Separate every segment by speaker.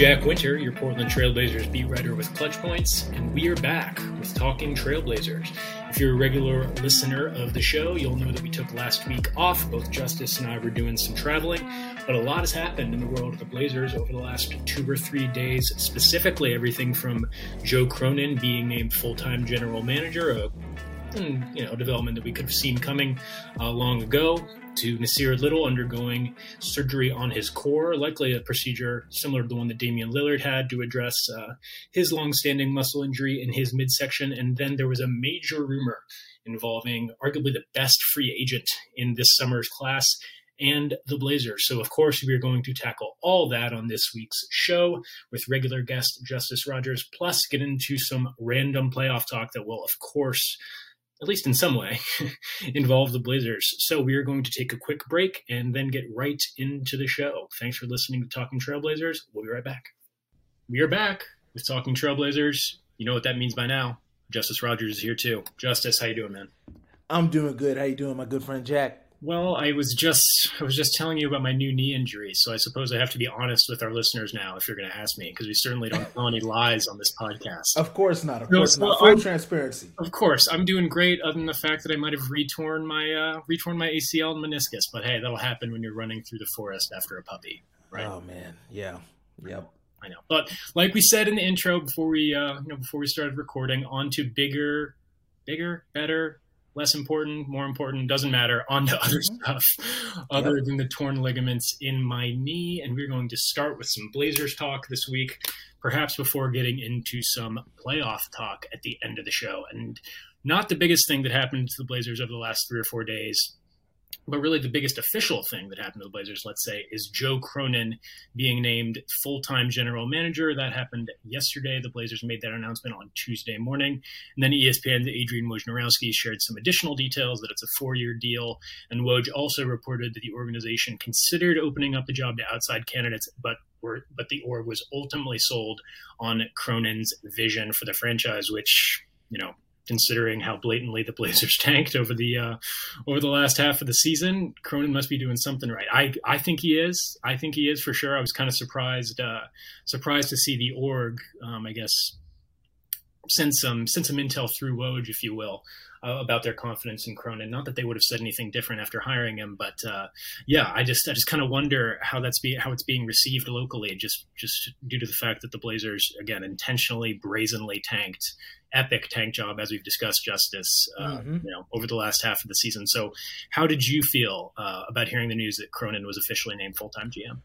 Speaker 1: Jack Winter, your Portland Trailblazers beat writer with Clutch Points, and we are back with Talking Trailblazers. If you're a regular listener of the show, you'll know that we took last week off. Both Justus and I were doing some traveling, but a lot has happened in the world of the Blazers over the last two or three days, specifically everything from Joe Cronin being named full time general manager, a you know development that we could have seen coming uh, long ago to Nassir Little undergoing surgery on his core, likely a procedure similar to the one that Damian Lillard had to address uh, his long-standing muscle injury in his midsection. And then there was a major rumor involving arguably the best free agent in this summer's class and the Blazers. So, of course, we are going to tackle all that on this week's show with regular guest Justus Rogers, plus get into some random playoff talk that will, of course, at least in some way, involve the Blazers. So we are going to take a quick break and then get right into the show. Thanks for listening to Talking Trailblazers. We'll be right back. We are back with Talking Trailblazers. You know what that means by now. Justus Rogers is here too. Justus, how you doing, man?
Speaker 2: I'm doing good. How you doing, my good friend Jack?
Speaker 1: Well, I was just I was just telling you about my new knee injury, so I suppose I have to be honest with our listeners now if you're going to ask me because we certainly don't tell any lies on this podcast.
Speaker 2: Of course not. Of no, course not. Full I'm, transparency.
Speaker 1: Of course, I'm doing great. Other than the fact that I might have retorn my uh, retorn my ACL and meniscus, but hey, that'll happen when you're running through the forest after a puppy, right?
Speaker 2: Oh man, yeah, yep.
Speaker 1: I know, but like we said in the intro before we uh, you know before we started recording, on to bigger, bigger, better, less important, more important, doesn't matter, on to other mm-hmm. stuff other yep. than the torn ligaments in my knee. And we're going to start with some Blazers talk this week, perhaps before getting into some playoff talk at the end of the show. And not the biggest thing that happened to the Blazers over the last three or four days but really, the biggest official thing that happened to the Blazers, let's say, is Joe Cronin being named full time general manager. That happened yesterday. The Blazers made that announcement on Tuesday morning. And then ESPN's Adrian Wojnarowski shared some additional details that it's a four year deal. And Woj also reported that the organization considered opening up the job to outside candidates, but were, but the org was ultimately sold on Cronin's vision for the franchise, which, you know, considering how blatantly the Blazers tanked over the uh, over the last half of the season. Cronin must be doing something right. I I think he is. I think he is for sure. I was kind of surprised uh, surprised to see the org. Um, I guess send some send some intel through Woj, if you will, uh, about their confidence in Cronin. Not that they would have said anything different after hiring him, but uh, yeah, I just I just kind of wonder how that's be how it's being received locally, just just due to the fact that the Blazers again intentionally brazenly tanked epic tank job, as we've discussed, Justus, uh, mm-hmm. you know, over the last half of the season. So, how did you feel uh, about hearing the news that Cronin was officially named full time GM?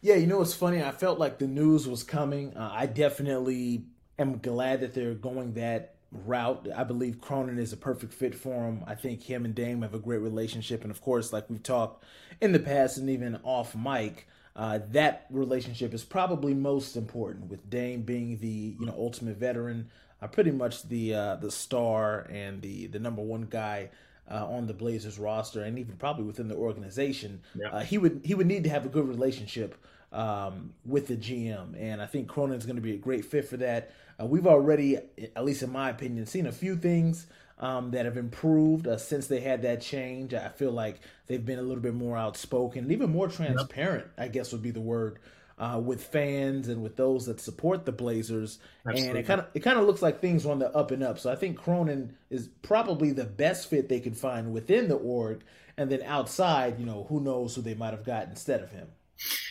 Speaker 2: Yeah, you know, it's funny. I felt like the news was coming. Uh, I definitely am glad that they're going that route. I believe Cronin is a perfect fit for him. I think him and Dame have a great relationship, and of course, like we've talked in the past and even off mic. Uh, that relationship is probably most important with Dame being the you know ultimate veteran, uh, pretty much the uh, the star and the the number one guy uh, on the Blazers roster, and even probably within the organization. Yeah. Uh, he would he would need to have a good relationship um, with the GM, and I think Cronin's going to be a great fit for that. Uh, we've already, at least in my opinion, seen a few things um, that have improved uh, since they had that change. I feel like they've been a little bit more outspoken and even more transparent. I guess would be the word uh, with fans and with those that support the Blazers. Absolutely. And it kind of it kind of looks like things are on the up and up. So I think Cronin is probably the best fit they could find within the org. And then outside, you know, who knows who they might have got instead of him.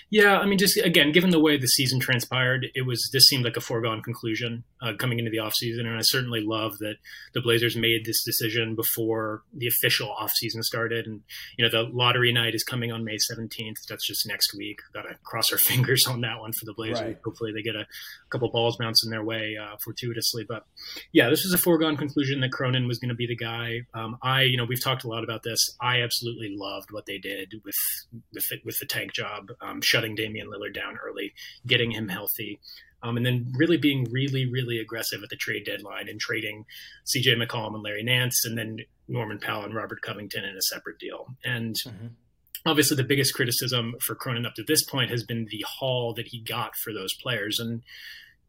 Speaker 1: Yeah, I mean, just again, given the way the season transpired, it was this seemed like a foregone conclusion uh, coming into the offseason. And I certainly love that the Blazers made this decision before the official offseason started. And, you know, the lottery night is coming on May 17th. That's just next week. Got to cross our fingers on that one for the Blazers. Right. Hopefully they get a couple balls bouncing their way uh, fortuitously. But yeah, this was a foregone conclusion that Cronin was going to be the guy. Um, I, you know, we've talked a lot about this. I absolutely loved what they did with, with, with the tank job, um, shutting Damian Lillard down early, getting him healthy. Um, and then really being really, really aggressive at the trade deadline and trading CJ McCollum and Larry Nance, and then Norman Powell and Robert Covington in a separate deal. And mm-hmm. obviously, the biggest criticism for Cronin up to this point has been the haul that he got for those players. And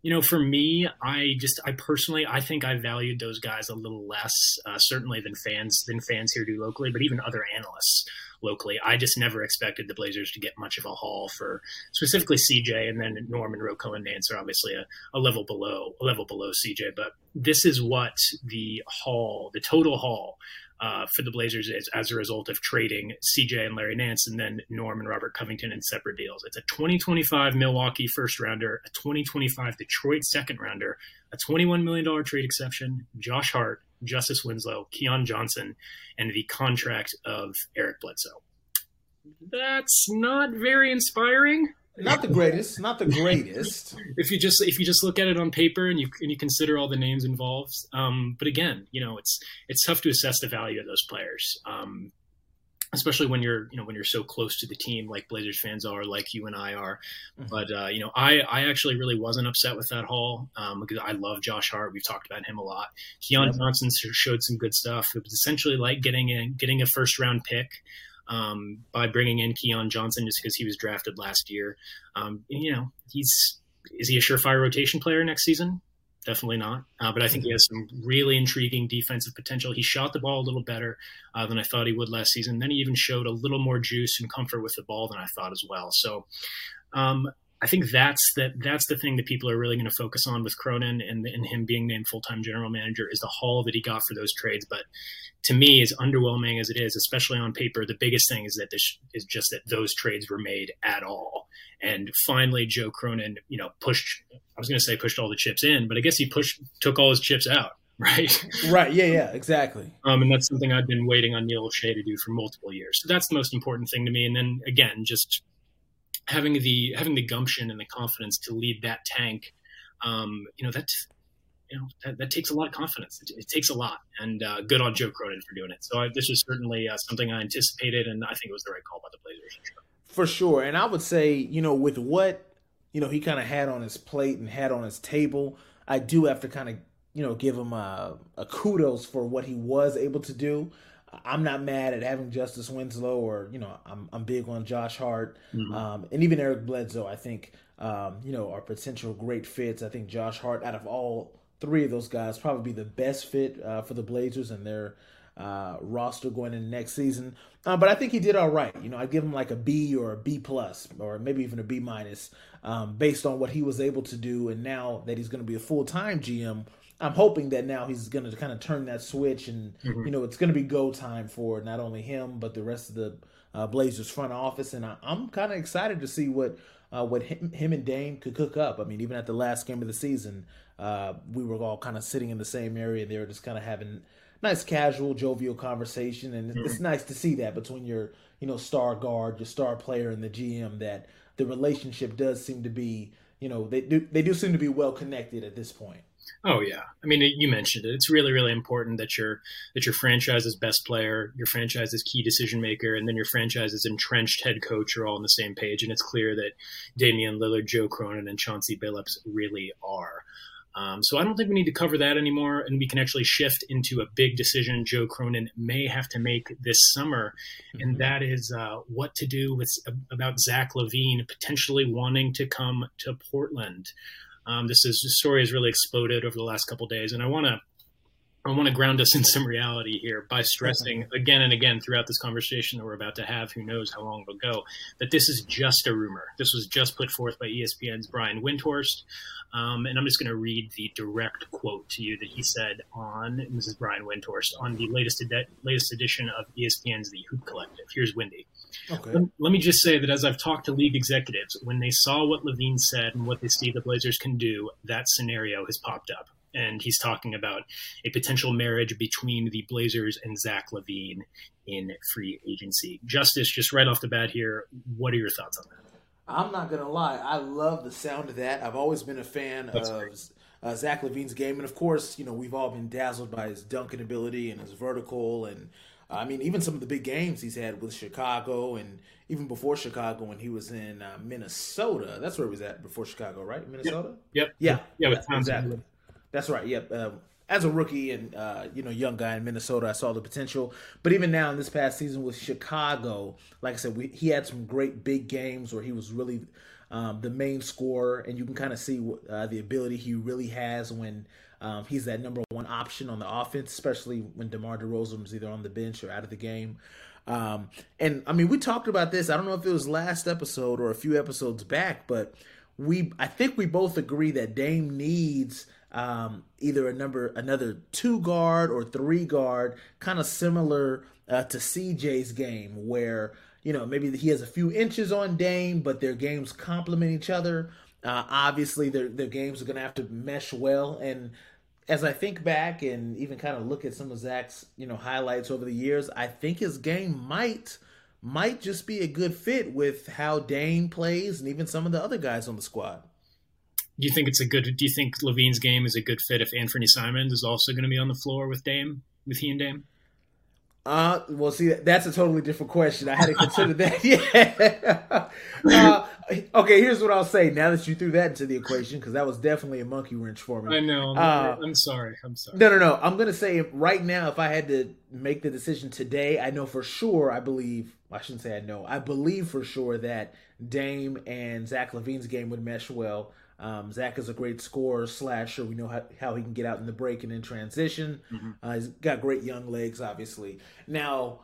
Speaker 1: you know, for me, I just, I personally, I think I valued those guys a little less, uh, certainly than fans, than fans here do locally, but even other analysts. Locally. I just never expected the Blazers to get much of a haul for specifically CJ, and then Norman RoCo and Nance are obviously a, a level below a level below CJ. But this is what the haul, the total haul uh, for the Blazers is as a result of trading CJ and Larry Nance and then Norm and Robert Covington in separate deals. It's a 2025 Milwaukee first rounder, a 2025 Detroit second rounder, a $21 million trade exception, Josh Hart, Justice Winslow, Keon Johnson, and the contract of Eric Bledsoe. That's not very inspiring
Speaker 2: not the greatest, not the greatest.
Speaker 1: if you just if you just look at it on paper and you and you consider all the names involved, um, but again, you know it's it's tough to assess the value of those players, um, especially when you're you know when you're so close to the team like Blazers fans are, like you and I are. Mm-hmm. But uh, you know, I I actually really wasn't upset with that haul um, because I love Josh Hart. We've talked about him a lot. Keon yep. Johnson showed some good stuff. It was essentially like getting a getting a first round pick um, by bringing in Keon Johnson just because he was drafted last year. Um, and, you know, he's is he a surefire rotation player next season? Definitely not. Uh, but I think he has some really intriguing defensive potential. He shot the ball a little better uh, than I thought he would last season. Then he even showed a little more juice and comfort with the ball than I thought as well. So um, I think that's that that's the thing that people are really going to focus on with Cronin and, and him being named full time general manager is the haul that he got for those trades. But to me, as underwhelming as it is, especially on paper, the biggest thing is that this is just that those trades were made at all. And finally, Joe Cronin, you know, pushed. I was going to say pushed all the chips in, but I guess he pushed took all his chips out. Right.
Speaker 2: Right. Yeah. Yeah. Exactly.
Speaker 1: Um, and that's something I've been waiting on Neil Olshey to do for multiple years. So that's the most important thing to me. And then again, just having the having the gumption and the confidence to lead that tank, um, you know that you know that, that, takes a lot of confidence. It, it takes a lot, and uh, good on Joe Cronin for doing it. So I, this was certainly uh, something I anticipated, and I think it was the right call by the Blazers.
Speaker 2: For sure, and I would say you know with what you know he kind of had on his plate and had on his table, I do have to kind of you know give him a, a kudos for what he was able to do. I'm not mad at having Justice Winslow or you know I'm I'm big on Josh Hart mm-hmm. um, and even Eric Bledsoe. I think um, you know are potential great fits. I think Josh Hart out of all three of those guys probably be the best fit uh, for the Blazers and their uh, roster going into next season. Uh, but I think he did all right. You know, I'd give him like a B or a B plus or maybe even a B minus um, based on what he was able to do. And now that he's going to be a full time GM I'm hoping that now he's going to kind of turn that switch, and mm-hmm. you know it's going to be go time for not only him but the rest of the uh, Blazers front office, and I, am kind of excited to see what uh, what him, him, and Dame could cook up. I mean, even at the last game of the season, uh, we were all kind of sitting in the same area. They were just kind of having nice, casual, jovial conversation, and mm-hmm. it's nice to see that between your you know star guard, your star player, and the GM that the relationship does seem to be you know they do they do seem to be well connected at this point.
Speaker 1: Oh yeah, I mean you mentioned it. It's really really important that your that your franchise's best player, your franchise's key decision maker, and then your franchise's entrenched head coach are all on the same page. And it's clear that Damian Lillard, Joe Cronin, and Chauncey Billups really are. Um, so I don't think we need to cover that anymore, and we can actually shift into a big decision Joe Cronin may have to make this summer, mm-hmm. and that is uh, what to do with about Zach LaVine potentially wanting to come to Portland. Um, this is this story has really exploded over the last couple days, and I want to I want to ground us in some reality here by stressing again and again throughout this conversation that we're about to have, who knows how long it'll go, that this is just a rumor. This was just put forth by ESPN's Brian Windhorst. Um, and I'm just going to read the direct quote to you that he said on, this is Brian Windhorst, on the latest, ed- latest edition of ESPN's The Hoop Collective. Here's Windy. Okay. Let, let, me just say that as I've talked to league executives, when they saw what LaVine said and what they see the Blazers can do, that scenario has popped up. And he's talking about a potential marriage between the Blazers and Zach LaVine in free agency. Justus, just right off the bat here, what are your thoughts on that?
Speaker 2: I'm not gonna lie, I love the sound of that. I've always been a fan That's of uh, Zach LaVine's game, and of course, you know we've all been dazzled by his dunking ability and his vertical and I mean, even some of the big games he's had with Chicago, and even before Chicago when he was in uh, Minnesota. That's where he was at before Chicago, right? Minnesota.
Speaker 1: Yep.
Speaker 2: Yeah.
Speaker 1: Yeah.
Speaker 2: yeah exactly. That's right. Yep. Um, as a rookie and uh, you know young guy in Minnesota, I saw the potential. But even now in this past season with Chicago, like I said, we, he had some great big games where he was really um, the main scorer, and you can kind of see uh, the ability he really has when um, he's that number one option on the offense, especially when DeMar DeRozan is either on the bench or out of the game. Um, and I mean, we talked about this. I don't know if it was last episode or a few episodes back, but we I think we both agree that Dame needs um, either a number another two guard or three guard, kind of similar uh, to CJ's game, where you know maybe he has a few inches on Dame, but their games complement each other. Uh, obviously, their their games are going to have to mesh well, and as I think back and even kind of look at some of Zach's you know highlights over the years, I think his game might might just be a good fit with how Dame plays and even some of the other guys on the squad.
Speaker 1: Do you think it's a good? Do you think LaVine's game is a good fit if Anthony Simons is also going to be on the floor with Dame, with he and Dame?
Speaker 2: Uh, well, see, that's a totally different question. I hadn't considered that. Yeah. Uh, okay, here's what I'll say. Now that you threw that into the equation, because that was definitely a monkey wrench for me.
Speaker 1: I know. I'm, uh, I'm, sorry. I'm sorry.
Speaker 2: No, no, no. I'm gonna say right now, if I had to make the decision today, I know for sure. I believe. I shouldn't say I know. I believe for sure that Dame and Zach LaVine's game would mesh well. Um, Zach is a great scorer, slasher. We know how, how he can get out in the break and in transition. Mm-hmm. Uh, he's got great young legs, obviously. Now,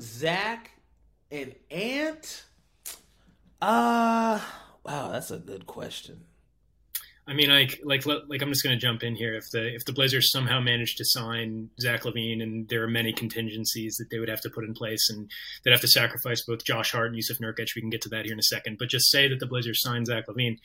Speaker 2: Zach and Ant. Uh wow, that's a good question.
Speaker 1: I mean, like, like, like, I'm just going to jump in here. If the if the Blazers somehow manage to sign Zach LaVine, and there are many contingencies that they would have to put in place, and they'd have to sacrifice both Josh Hart and Jusuf Nurkic. We can get to that here in a second. But just say that the Blazers sign Zach LaVine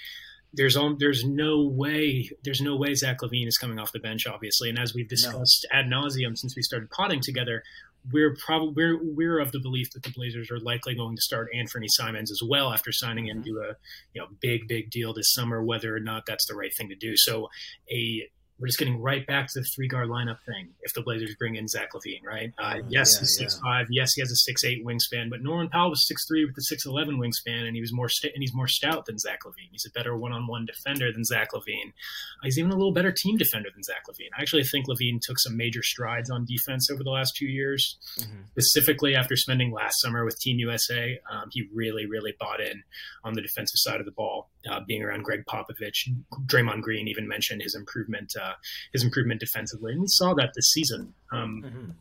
Speaker 1: there's on, there's no way there's no way Zach LaVine is coming off the bench, obviously. And as we've discussed no. ad nauseum since we started potting together, we're probably we're we're of the belief that the Blazers are likely going to start Anfernee Simons as well after signing him mm-hmm. a you know big big deal this summer, whether or not that's the right thing to do. So a we're just getting right back to the three guard lineup thing. If the Blazers bring in Zach LaVine, right? Uh, oh, yes, yeah, he's six yeah. five. Yes, he has a six eight wingspan. But Norman Powell was six three with a six eleven wingspan, and he was more st- and he's more stout than Zach LaVine. He's a better one on one defender than Zach LaVine. Uh, he's even a little better team defender than Zach LaVine. I actually think LaVine took some major strides on defense over the last two years, mm-hmm. specifically after spending last summer with Team USA. Um, he really really bought in on the defensive side of the ball, uh, being around Gregg Popovich. Draymond Green even mentioned his improvement uh, his improvement defensively, and we saw that this season. Um, mm-hmm.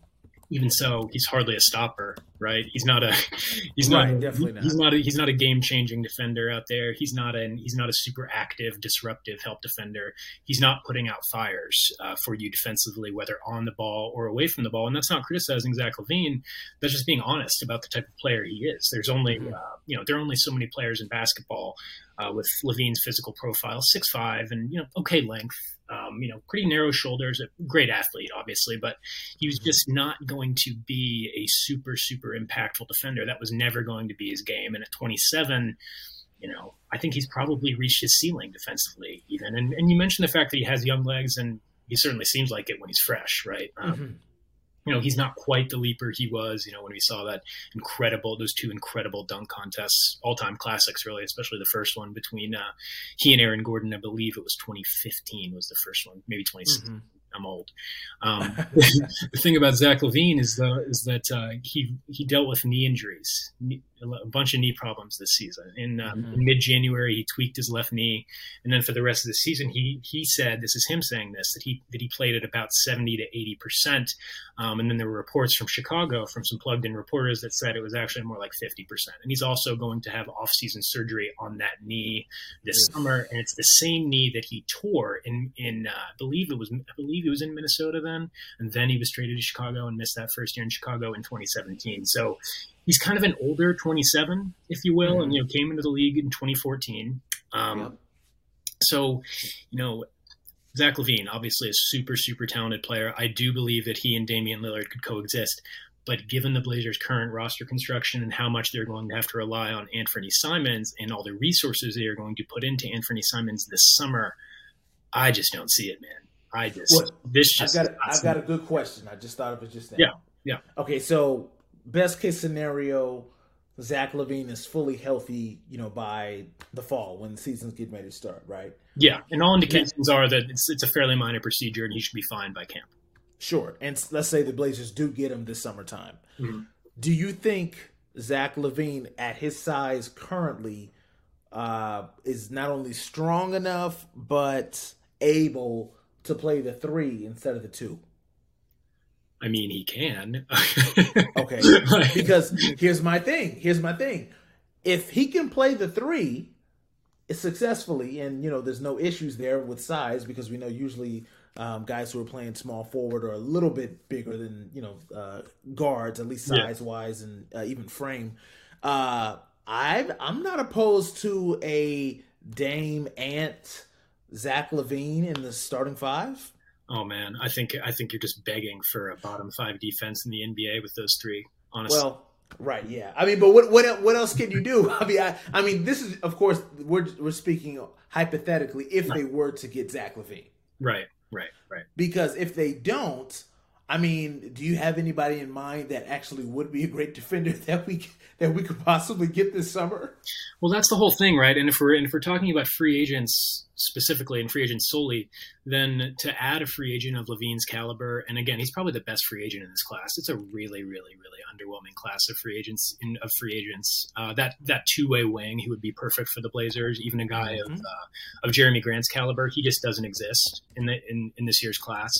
Speaker 1: Even so, he's hardly a stopper, right? He's not a he's right, not definitely not. he's not a, he's not a game changing defender out there. He's not an he's not a super active, disruptive help defender. He's not putting out fires uh, for you defensively, whether on the ball or away from the ball. And that's not criticizing Zach LaVine. That's just being honest about the type of player he is. There's only mm-hmm. uh, you know there are only so many players in basketball uh, with LaVine's physical profile, six five, and you know okay length um, you know, pretty narrow shoulders, a great athlete, obviously, but he was just not going to be a super, super impactful defender. That was never going to be his game. And at 27, you know, I think he's probably reached his ceiling defensively, even. And, and you mentioned the fact that he has young legs, and he certainly seems like it when he's fresh, right? Um, mm-hmm you know, he's not quite the leaper he was, you know, when we saw that incredible, those two incredible dunk contests, all time classics, really, especially the first one between uh, he and Aaron Gordon. I believe it was 2015 was the first one, maybe 2016. Mm-hmm. I'm old. Um, the thing about Zach LaVine is the is that uh, he he dealt with knee injuries, a bunch of knee problems this season. In, um, mm-hmm. in mid January, he tweaked his left knee, and then for the rest of the season, he he said this is him saying this that he that he played at about seventy to eighty percent, um, and then there were reports from Chicago from some plugged in reporters that said it was actually more like fifty percent. And he's also going to have off season surgery on that knee this summer, and it's the same knee that he tore in in uh, I believe it was I believe it was in Minnesota then, and then he was traded to Chicago and missed that first year in Chicago in 2017. So he's kind of an older 27, if you will, mm-hmm. and you know came into the league in 2014. Um. So, you know, Zach LaVine, obviously a super super talented player. I do believe that he and Damian Lillard could coexist. But given the Blazers' current roster construction and how much they're going to have to rely on Anthony Simons and all the resources they are going to put into Anthony Simons this summer, I just don't see it, man. I just well, this just
Speaker 2: I've got, a, I've got a good question. I just thought of it just now.
Speaker 1: Yeah, yeah.
Speaker 2: Okay, so best case scenario, Zach LaVine is fully healthy, you know, by the fall when the season's getting ready to start, right?
Speaker 1: Yeah, and all indications are that it's it's a fairly minor procedure and he should be fine by camp.
Speaker 2: Sure, and let's say the Blazers do get him this summertime. Mm-hmm. Do you think Zach LaVine, at his size currently, uh, is not only strong enough but able to play the three instead of the two?
Speaker 1: I mean, he can.
Speaker 2: okay, because here's my thing. Here's my thing. If he can play the three successfully, and you know, there's no issues there with size because we know usually um, guys who are playing small forward are a little bit bigger than you know uh, guards, at least size wise and uh, even frame. Uh, I I'm not opposed to a Dame Ant Zach LaVine in the starting five.
Speaker 1: Oh man, I think I think you're just begging for a bottom five defense in the NBA with those three. Honestly,
Speaker 2: well, right, yeah. I mean, but what what what else can you do? I mean, I, I mean, this is of course we're we're speaking hypothetically if they were to get Zach LaVine,
Speaker 1: Right, right, right.
Speaker 2: Because if they don't, I mean, do you have anybody in mind that actually would be a great defender that we that we could possibly get this summer?
Speaker 1: Well, that's the whole thing, right? And if we're and if we're talking about free agents specifically and free agents solely, then to add a free agent of LaVine's caliber, and again, he's probably the best free agent in this class. It's a really, really, really underwhelming class of free agents in of free agents. Uh, that that two way wing, he would be perfect for the Blazers. Even a guy mm-hmm. of uh, of Jerami Grant's caliber, he just doesn't exist in the in, in this year's class.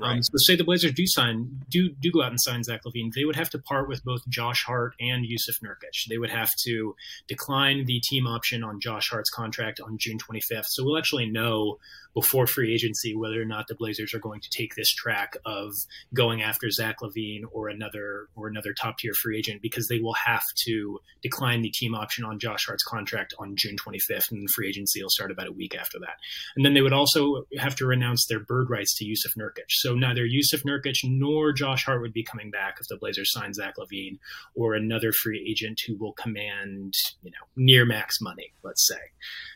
Speaker 1: Um, right. Um, so say the Blazers do sign do do go out and sign Zach LaVine, they would have to part with both Josh Hart and Jusuf Nurkic. They would have to decline the team option on Josh Hart's contract on June 25th. So we'll actually know before free agency whether or not the Blazers are going to take this track of going after Zach LaVine or another or another top tier free agent because they will have to decline the team option on Josh Hart's contract on June 25th, and free agency will start about a week after that. And then they would also have to renounce their bird rights to Jusuf Nurkic. So neither Jusuf Nurkic nor Josh Hart would be coming back if the Blazers sign Zach LaVine or another free agent who will command you know near max money, let's say.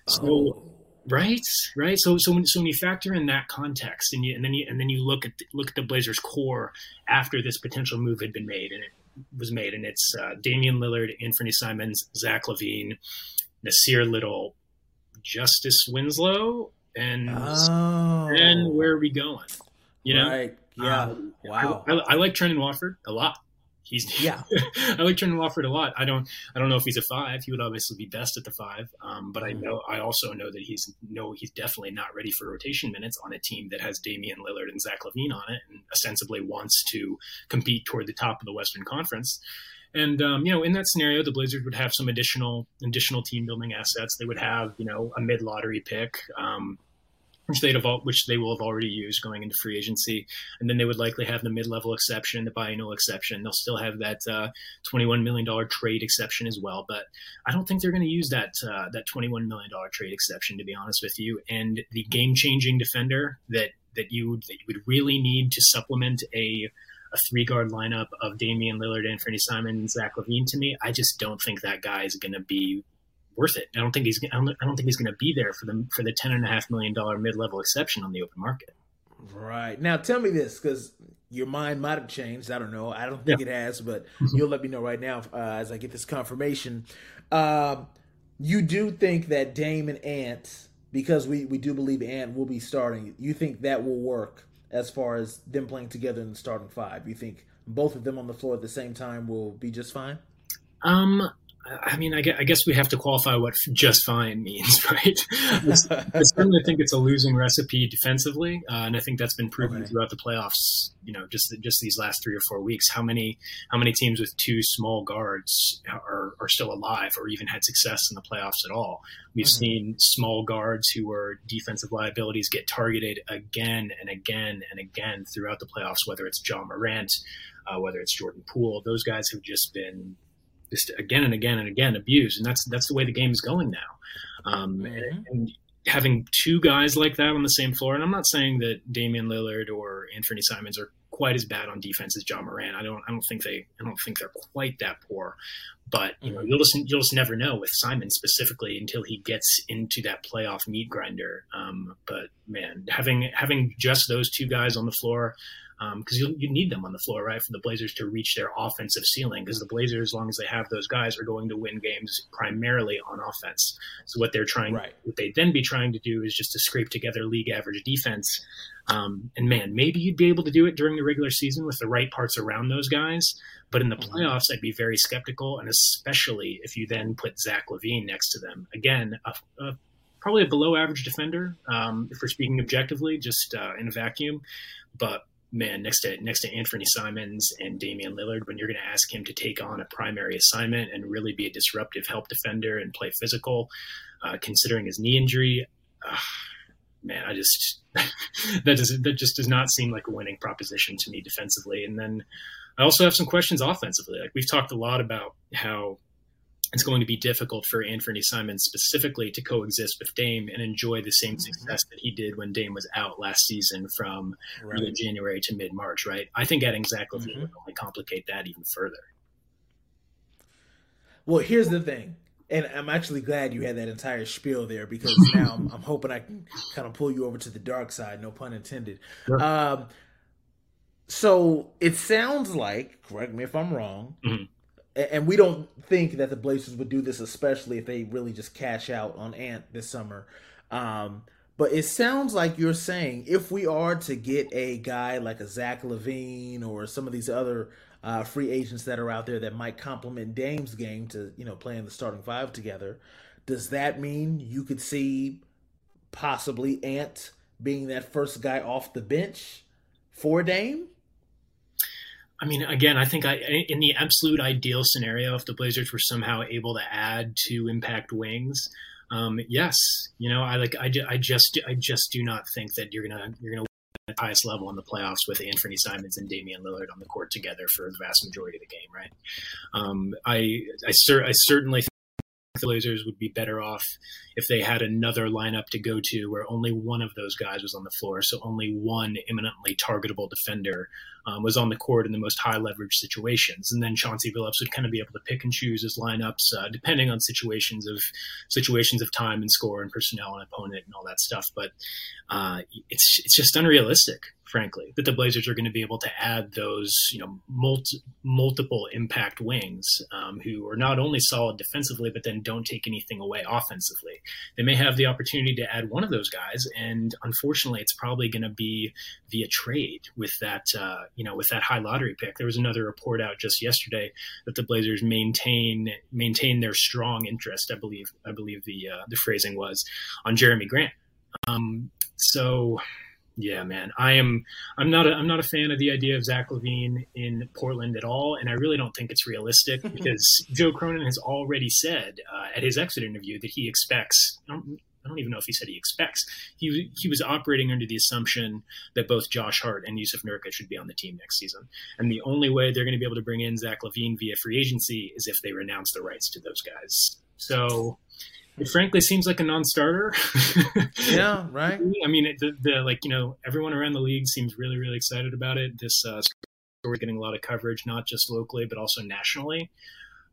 Speaker 1: So. Oh Right, right. So, so when, so when you factor in that context, and you, and then you, and then you look at the, look at the Blazers' core after this potential move had been made, and it was made, and it's uh, Damian Lillard, Anthony Simons, Zach LaVine, Nassir Little, Justice Winslow, and oh. and where are we going? You know,
Speaker 2: right? Yeah. Um, wow.
Speaker 1: I, I, I, like Trendon Watford a lot. He's
Speaker 2: yeah.
Speaker 1: I like Trendon Watford a lot. I don't I don't know if he's a five. He would obviously be best at the five. Um, but I mm-hmm. know I also know that he's no he's definitely not ready for rotation minutes on a team that has Damian Lillard and Zach LaVine on it and ostensibly wants to compete toward the top of the Western Conference. And um, you know, in that scenario, the Blazers would have some additional additional team building assets. They would have you know a mid lottery pick. Um, which they'd have, which they will have already used going into free agency, and then they would likely have the mid-level exception, the biennial exception. They'll still have that uh, twenty-one million dollar trade exception as well, but I don't think they're going to use that uh, that twenty-one million dollar trade exception to be honest with you. And the game-changing defender that that you that you would really need to supplement a a three guard lineup of Damian Lillard, and Anthony Simon, and Zach LaVine to me, I just don't think that guy is going to be worth it. I don't think he's I don't, I don't think he's going to be there for the for the ten and a half million dollar mid level exception on the open market.
Speaker 2: Right now, tell me this because your mind might have changed. I don't know. I don't think yeah. it has, but you'll let me know right now uh, as I get this confirmation. Uh, you do think that Dame and Ant, because we we do believe Ant will be starting. You think that will work as far as them playing together in the starting five? You think both of them on the floor at the same time will be just fine?
Speaker 1: Um, I mean, I guess we have to qualify what just fine means, right? I certainly think it's a losing recipe defensively, uh, and I think that's been proven okay. throughout the playoffs. You know, just just these last three or four weeks, how many how many teams with two small guards are, are still alive or even had success in the playoffs at all? We've mm-hmm. seen small guards who are defensive liabilities get targeted again and again and again throughout the playoffs, whether it's Ja Morant, uh, whether it's Jordan Poole. Those guys have just been again and again and again abused, and that's that's the way the game is going now. Um, mm-hmm. and, having two guys like that on the same floor, and I'm not saying that Damian Lillard or Anthony Simons are quite as bad on defense as Ja Morant. I don't I don't think they I don't think they're quite that poor. But you know, mm-hmm. you'll just you'll just never know with Simon specifically until he gets into that playoff meat grinder. Um, but man, having having just those two guys on the floor, because um, you, you need them on the floor, right, for the Blazers to reach their offensive ceiling. Because the Blazers, as long as they have those guys, are going to win games primarily on offense. So what they're trying, right. what they then be trying to do is just to scrape together league average defense. Um, and man, maybe you'd be able to do it during the regular season with the right parts around those guys. But in the mm-hmm. playoffs, I'd be very skeptical, and especially if you then put Zach LaVine next to them. Again, a, a probably a below average defender um, if we're speaking objectively, just uh, in a vacuum. But man, next to next to Anthony Simons and Damian Lillard, when you're going to ask him to take on a primary assignment and really be a disruptive help defender and play physical, uh, considering his knee injury, uh, man, I just that does that just does not seem like a winning proposition to me defensively. And then I also have some questions offensively. Like we've talked a lot about how it's going to be difficult for Anthony Simons specifically to coexist with Dame and enjoy the same mm-hmm. success that he did when Dame was out last season from right. January to mid March, right? I think adding Zach LaVine mm-hmm. would only complicate that even further.
Speaker 2: Well, here's the thing. And I'm actually glad you had that entire spiel there because now I'm, I'm, hoping I can kind of pull you over to the dark side, no pun intended. Sure. Um, so it sounds like, correct me if I'm wrong, mm-hmm and we don't think that the Blazers would do this, especially if they really just cash out on Ant this summer. Um, but it sounds like you're saying if we are to get a guy like a Zach LaVine or some of these other uh, free agents that are out there that might complement Dame's game to you know playing the starting five together, does that mean you could see possibly Ant being that first guy off the bench for Dame?
Speaker 1: I mean, again, I think I, in the absolute ideal scenario, if the Blazers were somehow able to add two impact wings, um, yes, you know, I like, I, I just, I just do not think that you're gonna, you're gonna at the highest level in the playoffs with Anthony Simons and Damian Lillard on the court together for the vast majority of the game, right? Um, I, I, cer- I certainly think the Blazers would be better off if they had another lineup to go to where only one of those guys was on the floor. So only one imminently targetable defender um, was on the court in the most high leverage situations. And then Chauncey Billups would kind of be able to pick and choose his lineups uh, depending on situations of situations of time and score and personnel and opponent and all that stuff. But uh, it's it's just unrealistic frankly, that the Blazers are going to be able to add those, you know, multi, multiple impact wings um, who are not only solid defensively, but then don't take anything away offensively. They may have the opportunity to add one of those guys, and unfortunately, it's probably going to be via trade with that, uh, you know, with that high lottery pick. There was another report out just yesterday that the Blazers maintain maintain their strong interest. I believe I believe the uh, the phrasing was on Jerami Grant. Um, so yeah, man, I am. I'm not. A, I'm not a fan of the idea of Zach LaVine in Portland at all, and I really don't think it's realistic because Joe Cronin has already said uh, at his exit interview that he expects. Don't, I don't even know if he said he expects. He he was operating under the assumption that both Josh Hart and Jusuf Nurkic should be on the team next season, and the only way they're going to be able to bring in Zach LaVine via free agency is if they renounce the rights to those guys. So it frankly seems like a non-starter.
Speaker 2: yeah, right.
Speaker 1: I mean, the, the, like you know, everyone around the league seems really really excited about it. This uh, story getting a lot of coverage, not just locally but also nationally.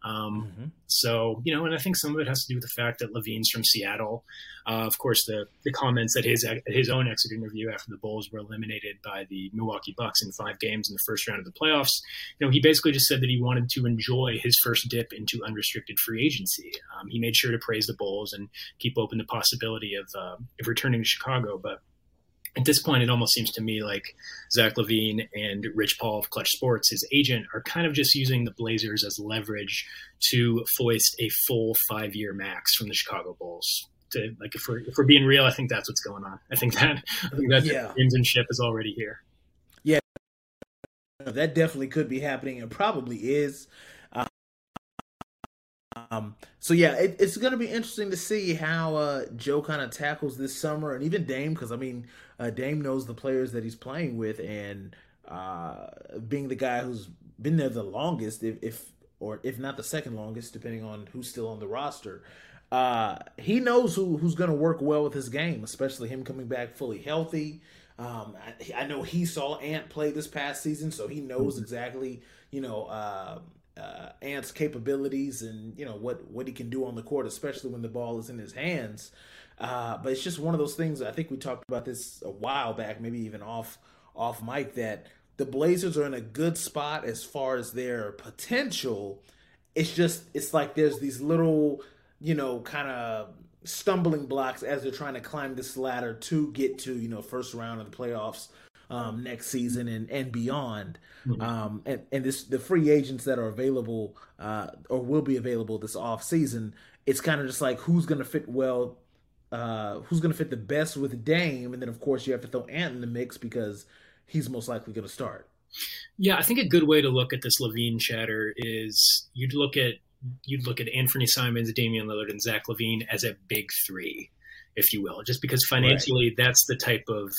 Speaker 1: Um, mm-hmm. So you know, and I think some of it has to do with the fact that LaVine's from Seattle. Uh, of course, the the comments at his at his own exit interview after the Bulls were eliminated by the Milwaukee Bucks in five games in the first round of the playoffs. You know, he basically just said that he wanted to enjoy his first dip into unrestricted free agency. Um, he made sure to praise the Bulls and keep open the possibility of uh, of returning to Chicago, but at this point, it almost seems to me like Zach LaVine and Rich Paul of Clutch Sports, his agent, are kind of just using the Blazers as leverage to foist a full five year max from the Chicago Bulls. To, like if we're if we're being real, I think that's what's going on. I think that I think that yeah. the ship is already here.
Speaker 2: Yeah, that definitely could be happening, and probably is. Um, so yeah, it, it's going to be interesting to see how uh, Joe kind of tackles this summer, and even Dame, because I mean, uh, Dame knows the players that he's playing with, and uh, being the guy who's been there the longest, if, if or if not the second longest, depending on who's still on the roster. Uh, he knows who who's going to work well with his game, especially him coming back fully healthy. Um, I, I, know he saw Ant play this past season, so he knows mm-hmm. exactly, you know, uh, uh, Ant's capabilities and you know what what he can do on the court, especially when the ball is in his hands. Uh, but it's just one of those things. I think we talked about this a while back, maybe even off off mic, that the Blazers are in a good spot as far as their potential. It's just it's like there's these little you know kind of stumbling blocks as they're trying to climb this ladder to get to you know first round of the playoffs um, next season and, and beyond. Mm-hmm. Um, and, and this the free agents that are available uh, or will be available this off season, it's kind of just like who's going to fit well, uh, who's going to fit the best with Dame, and then of course you have to throw Ant in the mix because he's most likely going to start.
Speaker 1: Yeah, I think a good way to look at this LaVine chatter is you'd look at you'd look at Anthony Simons, Damian Lillard, and Zach LaVine as a big three, if you will, just because financially right. that's the type of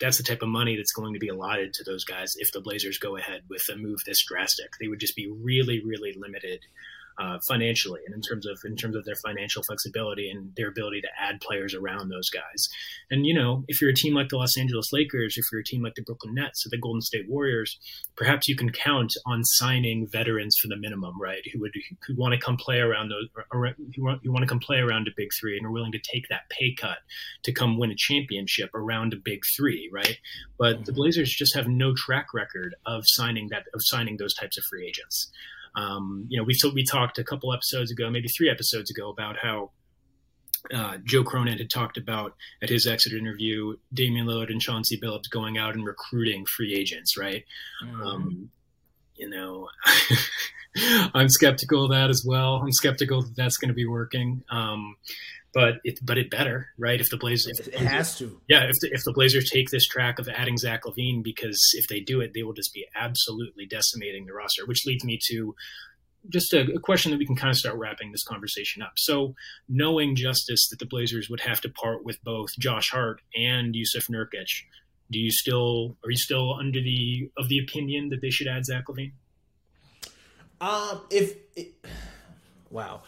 Speaker 1: that's the type of money that's going to be allotted to those guys if the Blazers go ahead with a move this drastic. They would just be really, really limited uh, financially and in terms of in terms of their financial flexibility and their ability to add players around those guys. And you know, if you're a team like the Los Angeles Lakers, or if you're a team like the Brooklyn Nets or the Golden State Warriors, perhaps you can count on signing veterans for the minimum, right? Who would who want to come play around those, who want, who want to come play around a big three and are willing to take that pay cut to come win a championship around a big three, right? But the Blazers just have no track record of signing that of signing those types of free agents. Um, you know, we we talked a couple episodes ago, maybe three episodes ago, about how uh, Joe Cronin had talked about at his exit interview, Damian Lillard and Chauncey Billups going out and recruiting free agents, right? Mm-hmm. Um, you know, I'm skeptical of that as well. I'm skeptical that that's going to be working. Um, but it but it better, right? If the Blazers,
Speaker 2: if it has to,
Speaker 1: yeah. If the, if the Blazers take this track of adding Zach LaVine because if they do it, they will just be absolutely decimating the roster. Which leads me to just a, a, question that we can kind of start wrapping this conversation up. So, knowing Justus that the Blazers would have to part with both Josh Hart and Jusuf Nurkic, do you still are you still under the of the opinion that they should add Zach LaVine?
Speaker 2: Um, if it, wow,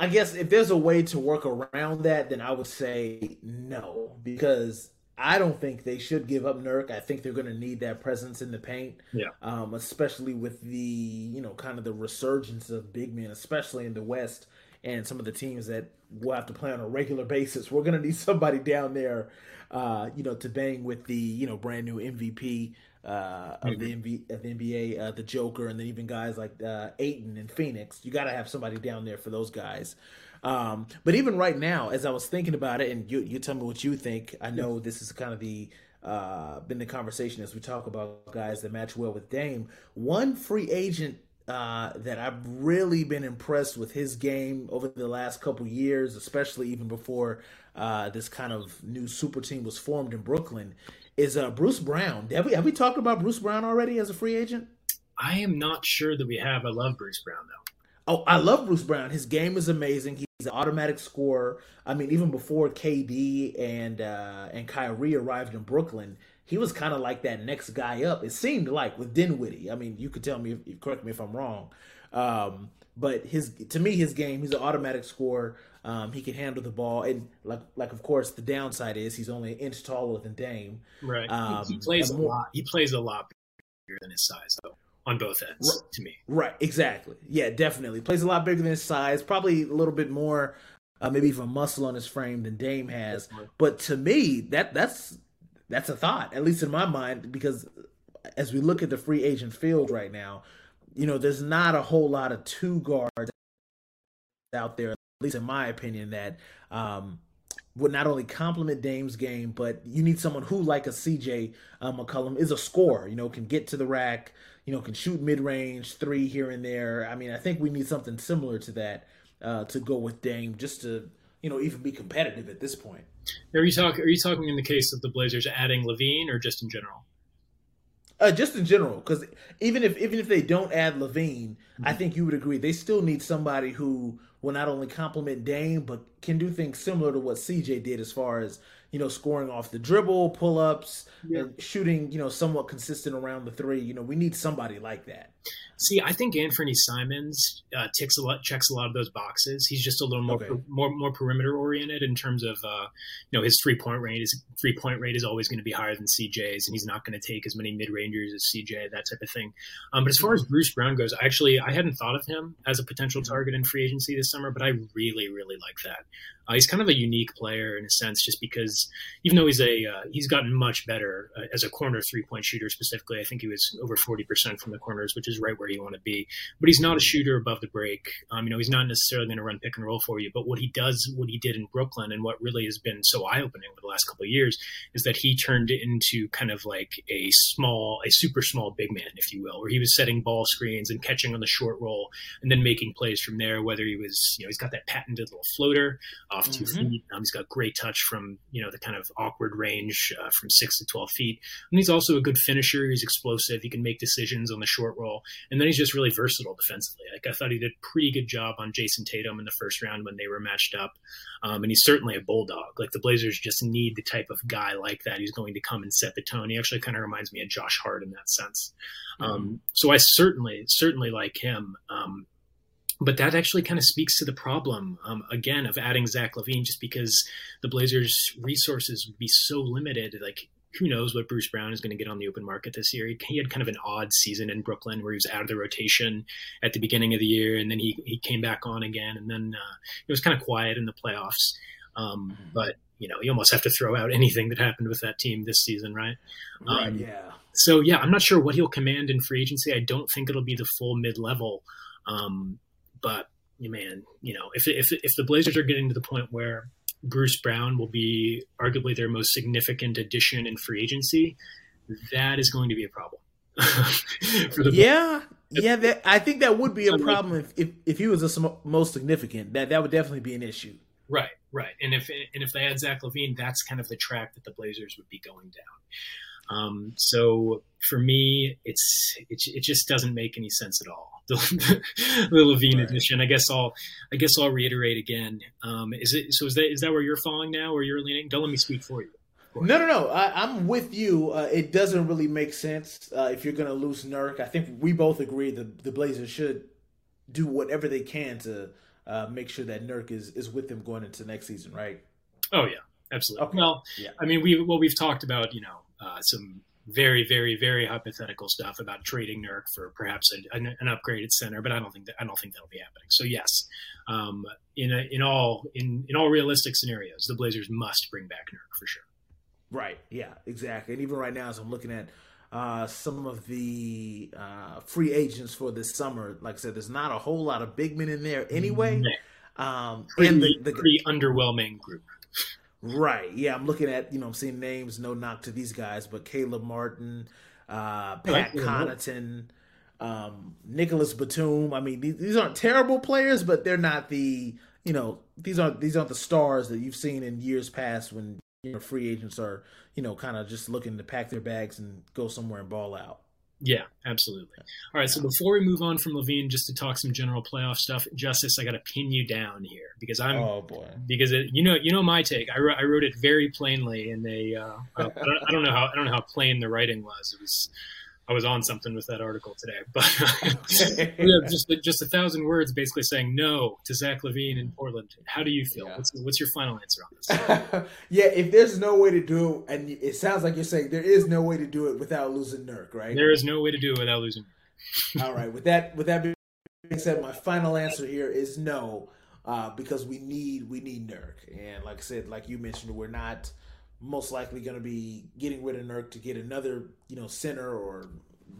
Speaker 2: I guess if there's a way to work around that, then I would say no, because I don't think they should give up Nurk. I think they're going to need that presence in the paint.
Speaker 1: Yeah.
Speaker 2: Um, especially with the you know kind of the resurgence of big men, especially in the West, and some of the teams that we'll have to play on a regular basis. We're going to need somebody down there, uh, you know, to bang with the you know brand new MVP uh, of the MV, of the NBA, uh, the Joker, and then even guys like uh, Ayton and Phoenix. You got to have somebody down there for those guys. Um, but even right now, as I was thinking about it, and you you tell me what you think. I know this is kind of the uh, been the conversation as we talk about guys that match well with Dame. One free agent uh, that I've really been impressed with his game over the last couple years, especially even before uh, this kind of new super team was formed in Brooklyn, is uh, Bruce Brown. Have we have we talked about Bruce Brown already as a free agent?
Speaker 1: I am not sure that we have. I love Bruce Brown though.
Speaker 2: Oh, I love Bruce Brown. His game is amazing. He's an automatic scorer. I mean, even before KD and uh, and Kyrie arrived in Brooklyn, he was kind of like that next guy up. It seemed like with Dinwiddie. I mean, you could tell me, if, correct me if I'm wrong. Um, but his to me, his game, he's an automatic scorer. Um, he can handle the ball, and like like of course the downside is he's only an inch taller than Dame.
Speaker 1: Right. Um, he, plays a more, lot. He plays a lot bigger than his size, though, on both ends. Right, to me.
Speaker 2: Right. Exactly. Yeah. Definitely plays a lot bigger than his size. Probably a little bit more, uh, maybe even muscle on his frame than Dame has. But to me, that that's that's a thought, at least in my mind, because as we look at the free agent field right now, you know, there's not a whole lot of two guards out there at least in my opinion, that um, would not only complement Dame's game, but you need someone who, like a CJ uh, McCollum, is a scorer. You know, can get to the rack. You know, can shoot mid range three here and there. I mean, I think we need something similar to that uh, to go with Dame, just to you know even be competitive at this point.
Speaker 1: Are you talking? Are you talking in the case of the Blazers adding LaVine, or just in general?
Speaker 2: Uh, just in general, because even if even if they don't add LaVine, mm-hmm. I think you would agree they still need somebody who will not only complement Dame, but can do things similar to what CJ did as far as you know, scoring off the dribble, pull ups, yeah. and shooting, you know, somewhat consistent around the three. You know, we need somebody like that.
Speaker 1: See, I think Anthony Simons uh, ticks a lot, checks a lot of those boxes. He's just a little more, okay. per, more, more perimeter oriented in terms of, uh, you know, his three point rate. His three point rate is always going to be higher than CJ's, and he's not going to take as many mid rangers as CJ, that type of thing. Um, but as far as Bruce Brown goes, actually, I hadn't thought of him as a potential mm-hmm. target in free agency this summer, but I really, really like that. Uh, he's kind of a unique player in a sense, just because even though he's a uh, he's gotten much better uh, as a corner three point shooter specifically. I think he was over forty percent from the corners, which is right where you want to be. But he's not a shooter above the break. Um, you know, he's not necessarily going to run pick and roll for you. But what he does, what he did in Brooklyn, and what really has been so eye opening over the last couple of years, is that he turned into kind of like a small, a super small big man, if you will, where he was setting ball screens and catching on the short roll, and then making plays from there. Whether he was you know, he's got that patented little floater off mm-hmm. two feet. Um, he's got great touch from, you know, the kind of awkward range uh, from six to 12 feet. And he's also a good finisher. He's explosive. He can make decisions on the short roll. And then he's just really versatile defensively. Like I thought he did a pretty good job on Jayson Tatum in the first round when they were matched up. Um, and he's certainly a bulldog. Like the Blazers just need the type of guy like that. He's going to come and set the tone. He actually kind of reminds me of Josh Hart in that sense. Mm-hmm. Um, so I certainly, certainly like him. Um, but that actually kind of speaks to the problem um, again of adding Zach LaVine just because the Blazers' resources would be so limited. Like, who knows what Bruce Brown is going to get on the open market this year? He had kind of an odd season in Brooklyn where he was out of the rotation at the beginning of the year, and then he he came back on again, and then uh, it was kind of quiet in the playoffs. Um, mm-hmm. but you know, you almost have to throw out anything that happened with that team this season, right?
Speaker 2: Right. Um, yeah.
Speaker 1: So yeah, I'm not sure what he'll command in free agency. I don't think it'll be the full mid level. Um, but man, you know, if if if the Blazers are getting to the point where Bruce Brown will be arguably their most significant addition in free agency, that is going to be a problem.
Speaker 2: yeah, yeah, that, I think that would be a problem if, if, if he was the most significant. That that would definitely be an issue.
Speaker 1: Right, right. And if and if they had Zach LaVine, that's kind of the track that the Blazers would be going down. Um, so for me, it's it, it just doesn't make any sense at all. The, the LaVine right. edition. I guess I'll I guess I'll reiterate again. Um, is it so? Is that is that where you're falling now? Where you're leaning? Don't let me speak for you.
Speaker 2: No, no, no. I, am with you. Uh, it doesn't really make sense uh, if you're going to lose Nurk. I think we both agree that the Blazers should do whatever they can to uh, make sure that Nurk is is with them going into next season, right?
Speaker 1: Oh yeah, absolutely. Okay. Well, yeah. I mean, we well we've talked about you know uh, some very, very, very hypothetical stuff about trading Nurk for perhaps a, an, an, upgraded center, but I don't think that I don't think that'll be happening. So yes, um, in a, in all in in all realistic scenarios, the Blazers must bring back Nurk for sure.
Speaker 2: Right. Yeah. Exactly. And even right now, as I'm looking at uh, some of the uh, free agents for this summer, like I said, there's not a whole lot of big men in there anyway.
Speaker 1: Um, pretty, and the, the pretty underwhelming group.
Speaker 2: Right. Yeah, I'm looking at, you know, I'm seeing names, no knock to these guys, but Caleb Martin, uh, Pat Connaughton, um, Nicolas Batum. I mean, these, these, aren't terrible players, but they're not the, you know, these aren't these aren't the stars that you've seen in years past when you know, free agents are, you know, kind of just looking to pack their bags and go somewhere and ball out.
Speaker 1: Yeah, absolutely. All right, so before we move on from LaVine, just to talk some general playoff stuff, Justus, I got to pin you down here because I'm.
Speaker 2: Oh boy.
Speaker 1: Because it, you know, you know my take. I wrote, I wrote it very plainly, and they. Uh, I, don't, I don't know how I don't know how plain the writing was. It was I was on something with that article today, but yeah, just just a thousand words, basically saying no to Zach LaVine in Portland. How do you feel? Yeah. What's, what's your final answer on
Speaker 2: this? yeah, if there's no way to do it, and it sounds like you're saying there is no way to do it without losing Nurk, right?
Speaker 1: There is no way to do it without losing.
Speaker 2: All right, with that with that being said, my final answer here is no, uh, because we need we need Nurk, and like I said, like you mentioned, we're not most likely going to be getting rid of Nurk to get another, you know, center or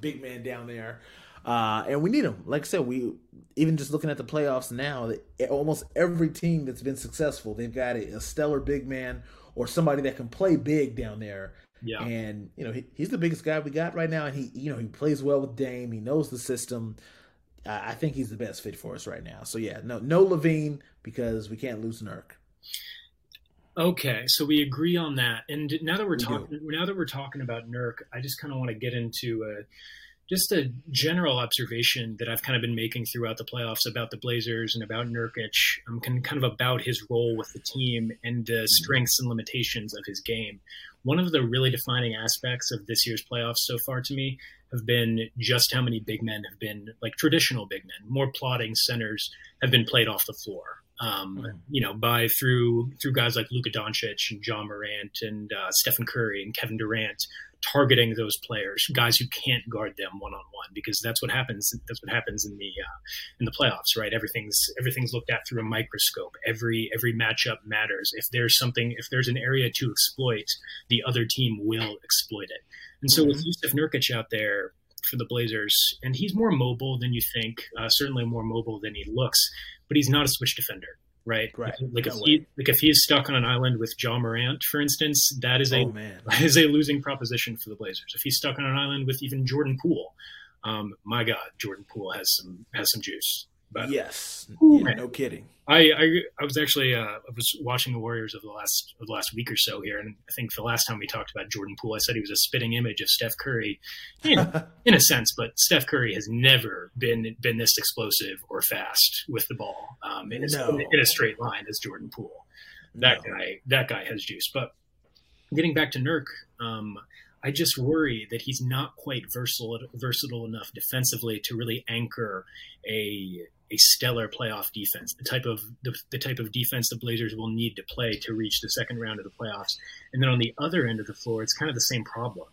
Speaker 2: big man down there. Uh, and we need him. Like I said, we even just looking at the playoffs now, almost every team that's been successful, they've got a, a stellar big man or somebody that can play big down there. Yeah. And you know he, he's the biggest guy we got right now, and he you know he plays well with Dame. He knows the system. Uh, I think he's the best fit for us right now. So yeah, no no LaVine because we can't lose Nurk.
Speaker 1: Okay, so we agree on that. And now that we're we talking, do. now that we're talking about Nurk, I just kind of want to get into a, just a general observation that I've kind of been making throughout the playoffs about the Blazers and about Nurkic. I'm kind of about his role with the team and the mm-hmm. strengths and limitations of his game. One of the really defining aspects of this year's playoffs so far to me have been just how many big men have been like traditional big men, more plotting centers have been played off the floor um, mm-hmm. you know, by through through guys like Luka Doncic and Ja Morant and uh, Stephen Curry and Kevin Durant, targeting those players, guys who can't guard them one on one, because that's what happens. That's what happens in the uh, in the playoffs, right? Everything's everything's looked at through a microscope. Every every matchup matters. If there's something, if there's an area to exploit, the other team will exploit it. And so mm-hmm. with Jusuf Nurkic out there, for the Blazers, and he's more mobile than you think. Uh, certainly more mobile than he looks, but he's not a switch defender, right?
Speaker 2: Right.
Speaker 1: Like, if he like if he's stuck on an island with Ja Morant, for instance, that is a
Speaker 2: oh, man.
Speaker 1: is a losing proposition for the Blazers. If he's stuck on an island with even Jordan Poole, um, my God, Jordan Poole has some has some juice.
Speaker 2: But yes, yeah, no kidding.
Speaker 1: I, I, I was actually uh, I was watching the Warriors of the last of the last week or so here, and I think the last time we talked about Jordan Poole, I said he was a spitting image of Steph Curry, in, in a sense. But Steph Curry has never been been this explosive or fast with the ball um, in, a, no. in, a straight line as Jordan Poole. That no. guy that guy has juice. But getting back to Nurk, um, I just worry that he's not quite versatile versatile enough defensively to really anchor a a stellar playoff defense, the type of the, the, type of defense the Blazers will need to play to reach the second round of the playoffs. And then on the other end of the floor, it's kind of the same problem.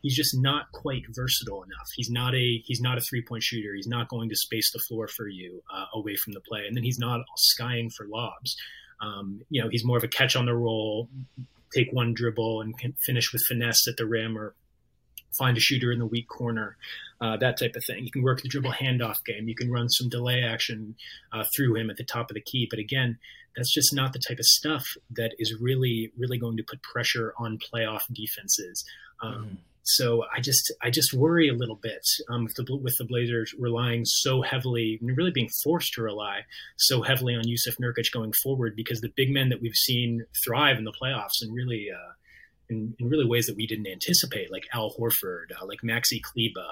Speaker 1: He's just not quite versatile enough. He's not a he's not a three point shooter. He's not going to space the floor for you uh, away from the play, and then he's not skying for lobs. Um, you know, he's more of a catch on the roll, take one dribble and finish with finesse at the rim, or find a shooter in the weak corner, uh, that type of thing. You can work the dribble handoff game. You can run some delay action uh, through him at the top of the key. But again, that's just not the type of stuff that is really, really going to put pressure on playoff defenses. Um, mm-hmm. So I just, I just worry a little bit um, with, the, with the Blazers relying so heavily, really being forced to rely so heavily on Jusuf Nurkic going forward because the big men that we've seen thrive in the playoffs and really. Uh, in, in really ways that we didn't anticipate, like Al Horford, uh, like Maxi Kleber,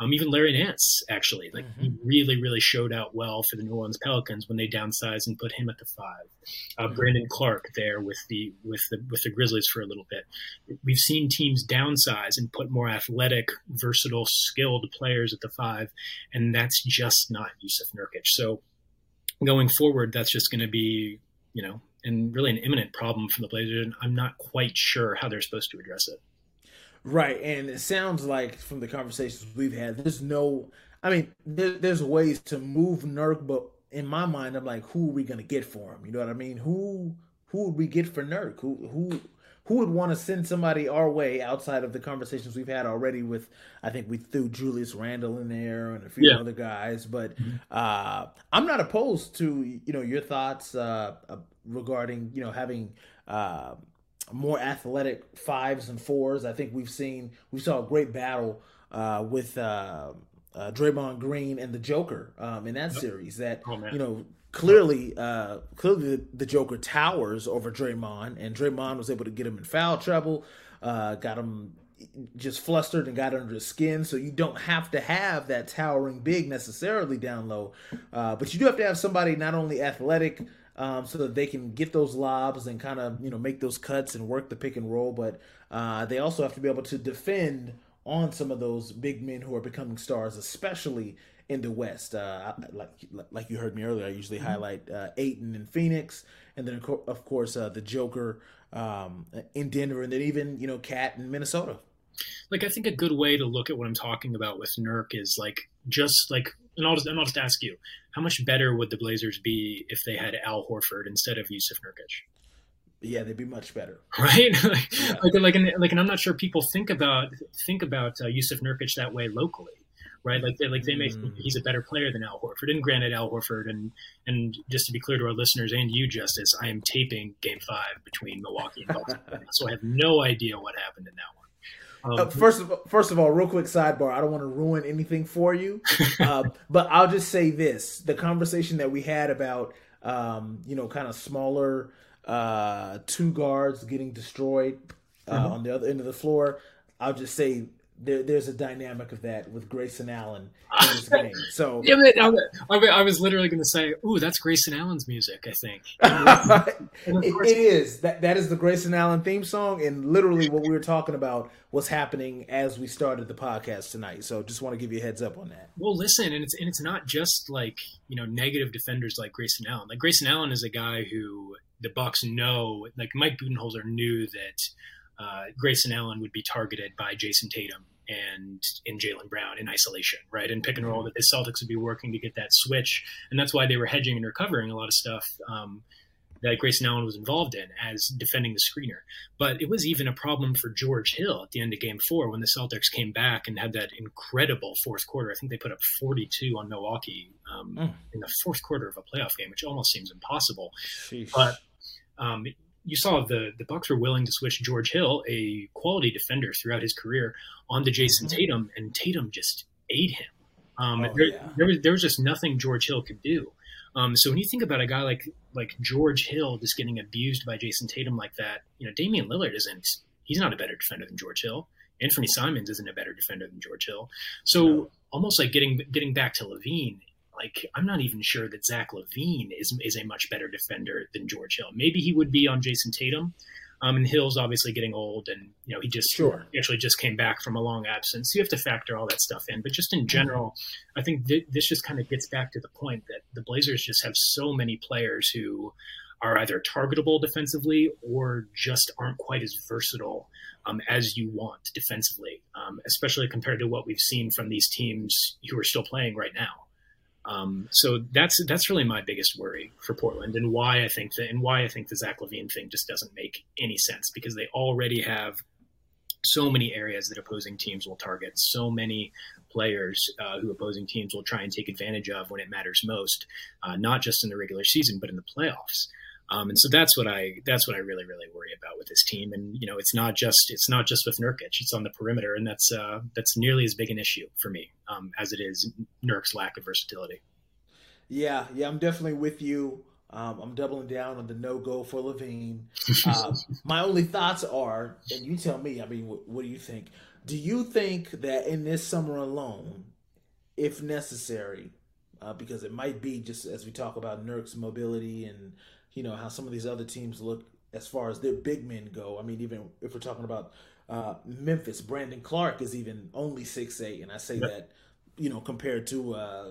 Speaker 1: um, even Larry Nance, actually. Like mm-hmm. he really, really showed out well for the New Orleans Pelicans when they downsized and put him at the five. Uh, mm-hmm. Brandon Clarke there with the with the with the Grizzlies for a little bit. We've seen teams downsize and put more athletic, versatile, skilled players at the five, and that's just not Jusuf Nurkic. So going forward, that's just going to be you know and really an imminent problem for the Blazers. And I'm not quite sure how they're supposed to address it.
Speaker 2: Right, and it sounds like from the conversations we've had, there's no. I mean, there, there's ways to move Nurk, but in my mind, I'm like, who are we gonna get for him? You know what I mean? Who who would we get for Nurk? Who who who would want to send somebody our way outside of the conversations we've had already with I think we threw Julius Randle in there and a few yeah. other guys, but mm-hmm. uh, I'm not opposed to you know your thoughts uh, regarding you know having uh, more athletic fives and fours. I think we've seen we saw a great battle uh, with uh, uh, Draymond Green and the Joker um, in that yep. series. That oh, you know clearly uh, clearly the, Joker towers over Draymond, and Draymond was able to get him in foul trouble, uh, got him just flustered and got under his skin. So you don't have to have that towering big necessarily down low, uh, but you do have to have somebody not only athletic um, so that they can get those lobs and kind of you know make those cuts and work the pick and roll. But uh, they also have to be able to defend on some of those big men who are becoming stars, especially in the West. Uh, like like you heard me earlier, I usually mm-hmm. highlight uh, Ayton in Phoenix, and then of course uh, the Joker um, in Denver, and then even you know Cat in Minnesota.
Speaker 1: Like I think a good way to look at what I'm talking about with Nurk is like just like and I'll just and I'll just ask you, how much better would the Blazers be if they had Al Horford instead of Jusuf Nurkic?
Speaker 2: Yeah, they'd be much better,
Speaker 1: right? like, yeah. like, like, and, like, and I'm not sure people think about think about uh, Jusuf Nurkic that way locally, right? Like, they, like they make mm. he's a better player than Al Horford. And granted, Al Horford, and and just to be clear to our listeners and you, Justus, I am taping Game Five between Milwaukee and Baltimore, so I have no idea what happened in that one.
Speaker 2: Um, uh, first of first of all, real quick sidebar. I don't want to ruin anything for you, uh, but I'll just say this: the conversation that we had about um, you know kind of smaller uh, two guards getting destroyed uh, mm-hmm. on the other end of the floor. I'll just say there, there's a dynamic of that with Grayson Allen in this game. So
Speaker 1: yeah, I, I, was literally going to say, "Ooh, that's Grayson Allen's music." I think
Speaker 2: it, it is that that is the Grayson Allen theme song, and literally what we were talking about was happening as we started the podcast tonight. So just want to give you a heads up on that.
Speaker 1: Well, listen, and it's and it's not just like you know negative defenders like Grayson Allen. Like Grayson Allen is a guy who the Bucks know, like Mike Budenholzer knew that uh, Grayson Allen would be targeted by Jayson Tatum and in Jaylen Brown in isolation, right? And pick and roll that the Celtics would be working to get that switch. And that's why they were hedging and recovering a lot of stuff um, that Grayson Allen was involved in as defending the screener. But it was even a problem for George Hill at the end of game four when the Celtics came back and had that incredible fourth quarter. I think they put up 42 on Milwaukee um, mm. in the fourth quarter of a playoff game, which almost seems impossible. Sheesh. But um, you saw the the Bucks were willing to switch George Hill, a quality defender throughout his career, onto Jayson mm-hmm. Tatum, and Tatum just ate him. Um, oh, there, yeah. there, was there was just nothing George Hill could do. Um, so when you think about a guy like like George Hill just getting abused by Jayson Tatum like that, you know, Damian Lillard isn't. He's not a better defender than George Hill. Anthony Simons isn't a better defender than George Hill. So no. almost like getting getting back to LaVine, like I'm not even sure that Zach LaVine is is a much better defender than George Hill. Maybe he would be on Jayson Tatum. Um, and Hill's obviously getting old, and you know he just sure. actually just came back from a long absence. You have to factor all that stuff in. But just in general, I think th- this just kind of gets back to the point that the Blazers just have so many players who are either targetable defensively or just aren't quite as versatile um, as you want defensively, um, especially compared to what we've seen from these teams who are still playing right now. Um, so that's that's really my biggest worry for Portland, and why I think that, and why I think the Zach LaVine thing just doesn't make any sense because they already have so many areas that opposing teams will target, so many players uh, who opposing teams will try and take advantage of when it matters most, uh, not just in the regular season but in the playoffs. Um, and so that's what I that's what I really really worry about with this team. And you know, it's not just it's not just with Nurkic; it's on the perimeter, and that's uh, that's nearly as big an issue for me um, as it is Nurk's lack of versatility.
Speaker 2: Yeah, yeah, I'm definitely with you. Um, I'm doubling down on the no go for LaVine. Uh, my only thoughts are, and you tell me. I mean, what, what do you think? Do you think that in this summer alone, if necessary, uh, because it might be just as we talk about Nurk's mobility and you know how some of these other teams look as far as their big men go. I mean, even if we're talking about uh, Memphis, Brandon Clarke is even only six eight, and I say yep. that you know compared to uh,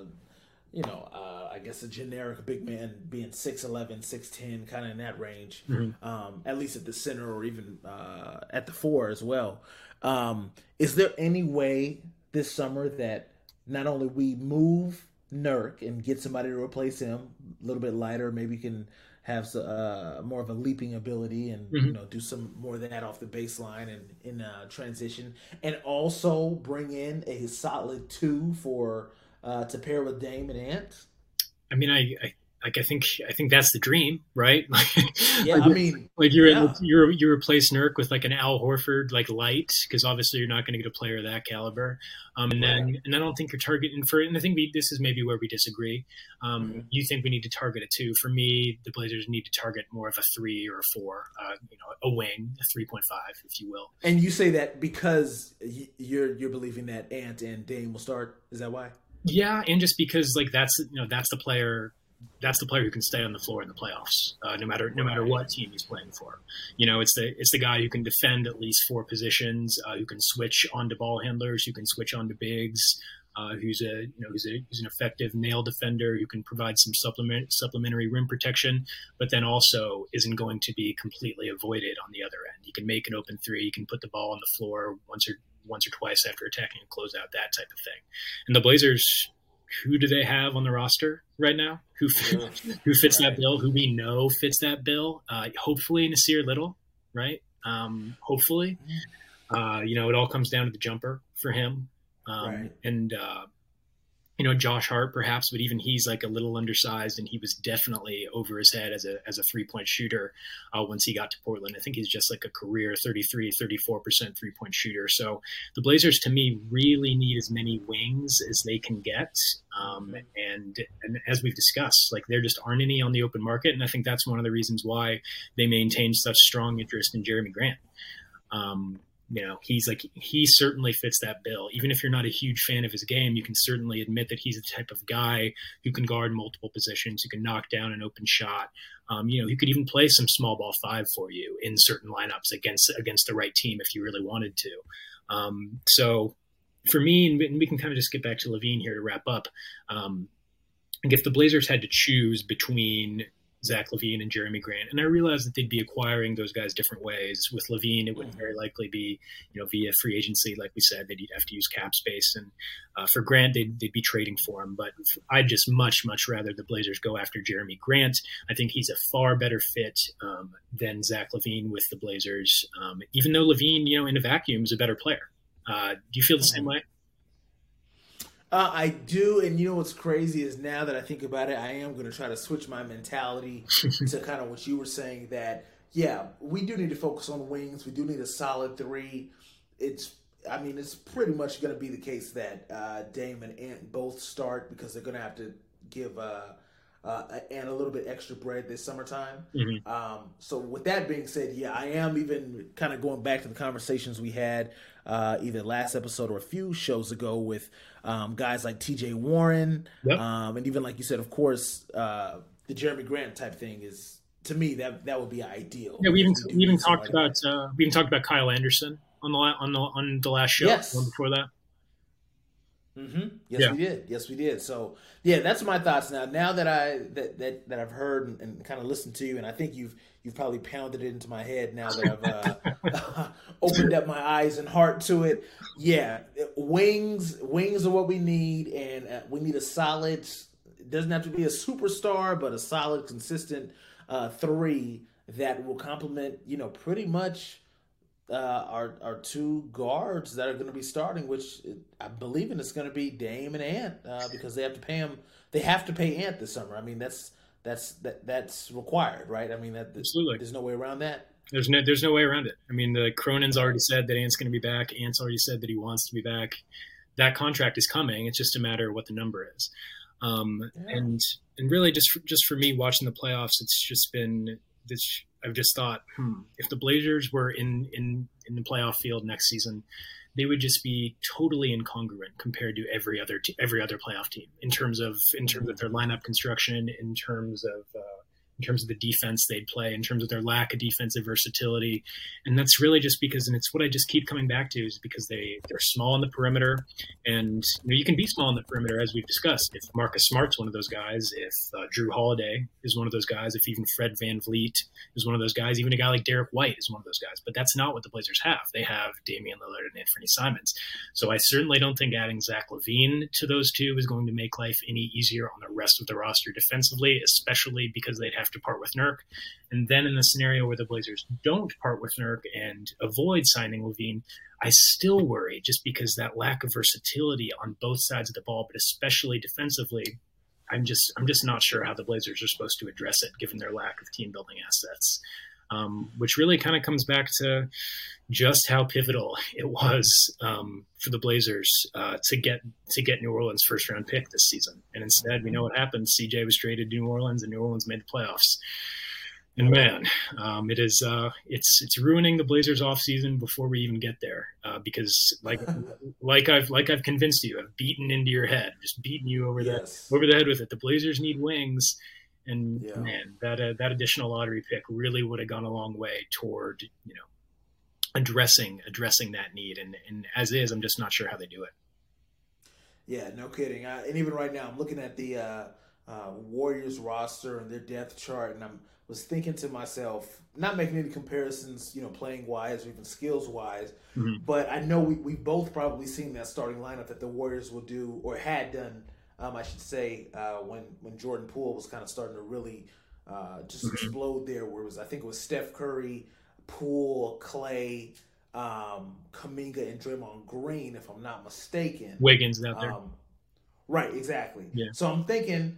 Speaker 2: you know uh, I guess a generic big man being 6'11", 6'10", kind of in that range, mm-hmm. um, at least at the center or even uh, at the four as well. Um, is there any way this summer that not only we move Nurk and get somebody to replace him, a little bit lighter, maybe can have uh, more of a leaping ability and mm-hmm. you know do some more of that off the baseline and in uh, transition, and also bring in a solid two for uh, to pair with Dame and Ant.
Speaker 1: I mean, I, I like I think I think that's the dream, right?
Speaker 2: yeah, like, I mean,
Speaker 1: like you're yeah. you're you replace Nurk with like an Al Horford like light because obviously you're not going to get a player of that caliber. Um, and then and I don't think you're targeting for. And I think we, this is maybe where we disagree. Um, mm-hmm. You think we need to target a two. For me, the Blazers need to target more of a three or a four. Uh, you know, a wing, a three point five, if you will.
Speaker 2: And you say that because you're you're believing that Ant and Dame will start. Is that why?
Speaker 1: Yeah, and just because like that's you know that's the player that's the player who can stay on the floor in the playoffs, uh, no matter no matter what team he's playing for. You know, it's the it's the guy who can defend at least four positions, uh, who can switch onto ball handlers, who can switch onto bigs, uh, who's a you know who's, a, who's an effective nail defender, who can provide some supplement supplementary rim protection, but then also isn't going to be completely avoided on the other end. He can make an open three, he can put the ball on the floor once or once or twice after attacking and close out that type of thing. And the Blazers who do they have on the roster right now? Who who fits that bill? Who we know fits that bill? Uh, hopefully, Nassir Little, right? Um, hopefully, uh, you know, it all comes down to the jumper for him, um, right. and uh, you know Josh Hart perhaps, but even he's like a little undersized, and he was definitely over his head as a as a three point shooter uh, once he got to Portland. I think he's just like a career 33, 34 percent three point shooter. So the Blazers, to me, really need as many wings as they can get, um, and and as we've discussed, like there just aren't any on the open market, and I think that's one of the reasons why they maintain such strong interest in Jerami Grant. Um, you know, he's like he certainly fits that bill. Even if you're not a huge fan of his game, you can certainly admit that he's the type of guy who can guard multiple positions, who can knock down an open shot. Um, you know, he could even play some small ball five for you in certain lineups against against the right team if you really wanted to. Um, so for me, and we can kind of just get back to LaVine here to wrap up. Um, if the Blazers had to choose between Zach LaVine and Jerami Grant. And I realized that they'd be acquiring those guys different ways. With LaVine, it would mm-hmm. very likely be, you know, via free agency, like we said, that they'd have to use cap space. And uh, for Grant, they'd, they'd be trading for him. But I'd just much, much rather the Blazers go after Jerami Grant. I think he's a far better fit um, than Zach LaVine with the Blazers, um, even though LaVine, you know, in a vacuum is a better player. Uh, do you feel the same mm-hmm. way?
Speaker 2: Uh, I do, and you know what's crazy is now that I think about it, I am going to try to switch my mentality to kind of what you were saying. That yeah, we do need to focus on wings. We do need a solid three. It's I mean, it's pretty much going to be the case that uh, Dame and Ant both start because they're going to have to give uh, uh, Ant a little bit extra bread this summertime. Mm-hmm. Um, so, with that being said, yeah, I am even kind of going back to the conversations we had uh, either last episode or a few shows ago with um, guys like T.J. Warren, yep. um, and even like you said, of course, uh, the Jerami Grant type thing is to me that that would be ideal.
Speaker 1: Yeah, we even we even talked about uh, we even talked about Kyle Anderson on the on the on the last show. Yes. One before that.
Speaker 2: Mm-hmm. Yes, yeah. we did. Yes, we did. So, yeah, that's my thoughts now. Now that I that that, that I've heard and, and kind of listened to you, and I think you've you've probably pounded it into my head now that I've uh, opened up my eyes and heart to it. Yeah, wings wings are what we need, and uh, we need a solid. It doesn't have to be a superstar, but a solid, consistent uh, three that will complement. You know, pretty much uh, our our two guards that are going to be starting, which I believe in it's going to be Dame and Ant uh, because they have to pay him. They have to pay Ant this summer. I mean, that's that's that that's required, right? I mean, that absolutely. There's no way around that.
Speaker 1: There's no there's no way around it. I mean, the Cronin's already said that Ant's going to be back. Ant's already said that he wants to be back. That contract is coming. It's just a matter of what the number is. Um, yeah. And and really, just for, just for me watching the playoffs, it's just been this I've just thought, hmm, if the Blazers were in in in the playoff field next season, they would just be totally incongruent compared to every other every other playoff team in terms of in terms of their lineup construction, in terms of uh, in terms of the defense they'd play, in terms of their lack of defensive versatility. And that's really just because, and it's what I just keep coming back to, is because they, they're small on the perimeter. And you, know, you can be small on the perimeter, as we've discussed. If Marcus Smart's one of those guys, if uh, Jrue Holiday is one of those guys, if even Fred Van VanVleet is one of those guys, even a guy like Derrick White is one of those guys. But that's not what the Blazers have. They have Damian Lillard and Anthony Simons. So I certainly don't think adding Zach LaVine to those two is going to make life any easier on the rest of the roster defensively, especially because they'd have have to part with Nurk. And then in the scenario where the Blazers don't part with Nurk and avoid signing LaVine, I still worry just because that lack of versatility on both sides of the ball, but especially defensively. I'm just I'm just not sure how the Blazers are supposed to address it given their lack of team building assets. Um, which really kind of comes back to just how pivotal it was um, for the Blazers uh, to get to get New Orleans' first round pick this season. And instead, we know what happened. CJ was traded to New Orleans, and New Orleans made the playoffs. And man, um, it is uh, it's it's ruining the Blazers off season before we even get there uh, because like like I've like I've convinced you, I've beaten into your head, just beaten you over yes. the over the head with it. The Blazers need wings and yeah. man, that uh, that additional lottery pick really would have gone a long way toward you know addressing addressing that need. And and as is, I'm just not sure how they do it.
Speaker 2: Yeah, no kidding. I, and even right now, I'm looking at the uh, uh, Warriors roster and their depth chart, and I'm was thinking to myself, not making any comparisons, you know, playing wise or even skills wise, mm-hmm. but I know we we both probably seen that starting lineup that the Warriors will do or had done um, I should say, uh, when when Jordan Poole was kind of starting to really uh, just mm-hmm. explode there, where it was I think it was Steph Curry, Poole, Klay, um, Kuminga, and Draymond Green, if I'm not mistaken.
Speaker 1: Wiggins out there. Um,
Speaker 2: right, exactly. Yeah. So I'm thinking,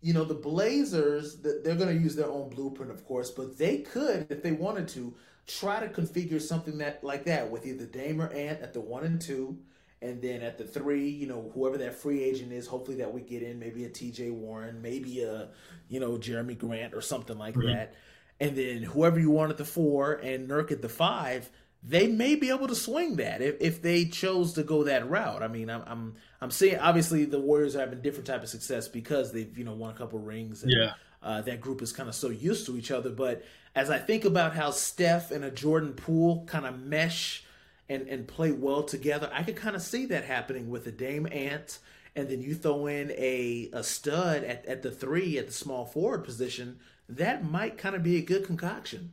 Speaker 2: you know, the Blazers, they're going to use their own blueprint, of course, but they could, if they wanted to, try to configure something that like that with either Dame or Ant at the one and two and then at the three, you know, whoever that free agent is, hopefully that we get in, maybe a TJ Warren, maybe a, you know, Jerami Grant or something like mm-hmm. that. And then whoever you want at the four and Nurk at the five, they may be able to swing that if, if they chose to go that route. I mean, I'm I'm I'm seeing obviously the Warriors are having different type of success because they've you know won a couple rings. And,
Speaker 1: yeah.
Speaker 2: Uh, that group is kind of so used to each other. But as I think about how Steph and a Jordan Poole kind of mesh and and play well together. I could kind of see that happening with a Dame Ant, and then you throw in a a stud at, at the three at the small forward position. That might kind of be a good concoction.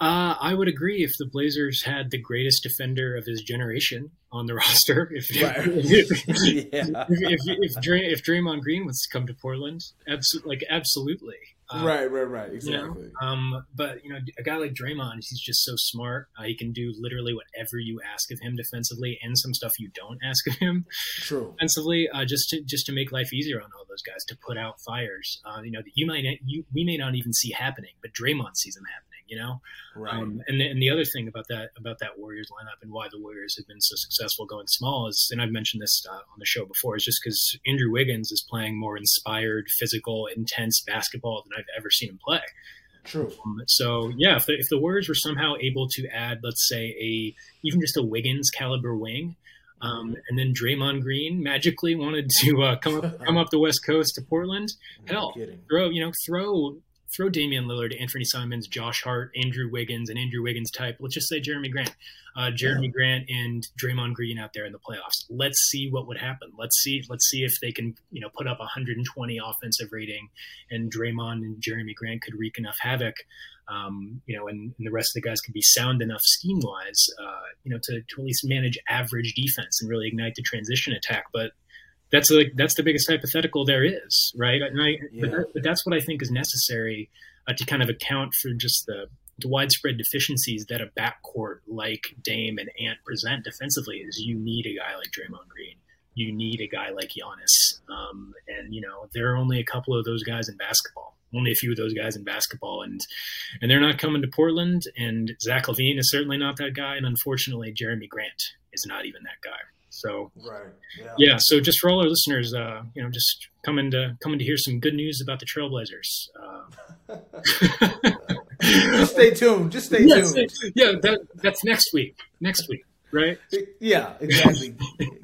Speaker 1: Uh, I would agree if the Blazers had the greatest defender of his generation on the roster. If right. if, yeah. if, if, if, if, Draymond Green was to come to Portland, abso- like absolutely.
Speaker 2: Uh, right, right, right, exactly.
Speaker 1: You know? Um, but you know, a guy like Draymond, he's just so smart. Uh, he can do literally whatever you ask of him defensively, and some stuff you don't ask of him.
Speaker 2: True.
Speaker 1: Defensively, uh, just to just to make life easier on all those guys, to put out fires. Uh, you know, that you might you we may not even see happening, but Draymond sees them happening you know.
Speaker 2: Right.
Speaker 1: Um, and the, and the other thing about that about that Warriors lineup and why the Warriors have been so successful going small is, and I've mentioned this uh, on the show before, is just because Andrew Wiggins is playing more inspired, physical, intense basketball than I've ever seen him play.
Speaker 2: True.
Speaker 1: Um, so yeah, if the, if the Warriors were somehow able to add, let's say, a even just a Wiggins caliber wing, um, and then Draymond Green magically wanted to uh, come up come up the West Coast to Portland, hell, throw you know throw throw Damian Lillard, Anthony Simons, Josh Hart, Andrew Wiggins, and Andrew Wiggins type. Let's just say Jerami Grant, uh, Jerami yeah. Grant, and Draymond Green out there in the playoffs. Let's see what would happen. Let's see. Let's see if they can, you know, put up 120 offensive rating, and Draymond and Jerami Grant could wreak enough havoc. Um, you know, and, and, the rest of the guys could be sound enough scheme wise, uh, you know, to, to at least manage average defense and really ignite the transition attack. But that's like that's the biggest hypothetical there is, right? And I, yeah. but, that, but, that's what I think is necessary uh, to kind of account for just the, the, widespread deficiencies that a backcourt like Dame and Ant present defensively. Is you need a guy like Draymond Green, you need a guy like Giannis, um, and you know there are only a couple of those guys in basketball. Only a few of those guys in basketball, and and they're not coming to Portland. And Zach LaVine is certainly not that guy, and unfortunately, Jerami Grant is not even that guy. So
Speaker 2: right, yeah.
Speaker 1: yeah. So just for all our listeners, uh, you know, just coming to coming to hear some good news about the Trailblazers.
Speaker 2: Uh, just stay tuned. Just stay tuned.
Speaker 1: yeah, that, that's next week. Next week, right?
Speaker 2: Yeah, exactly.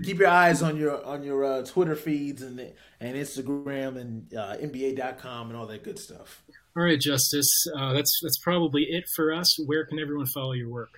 Speaker 2: Keep your eyes on your on your uh, Twitter feeds and and Instagram and uh, NBA.com and all that good stuff.
Speaker 1: All right, Justus. Uh, that's that's probably it for us. Where can everyone follow your work?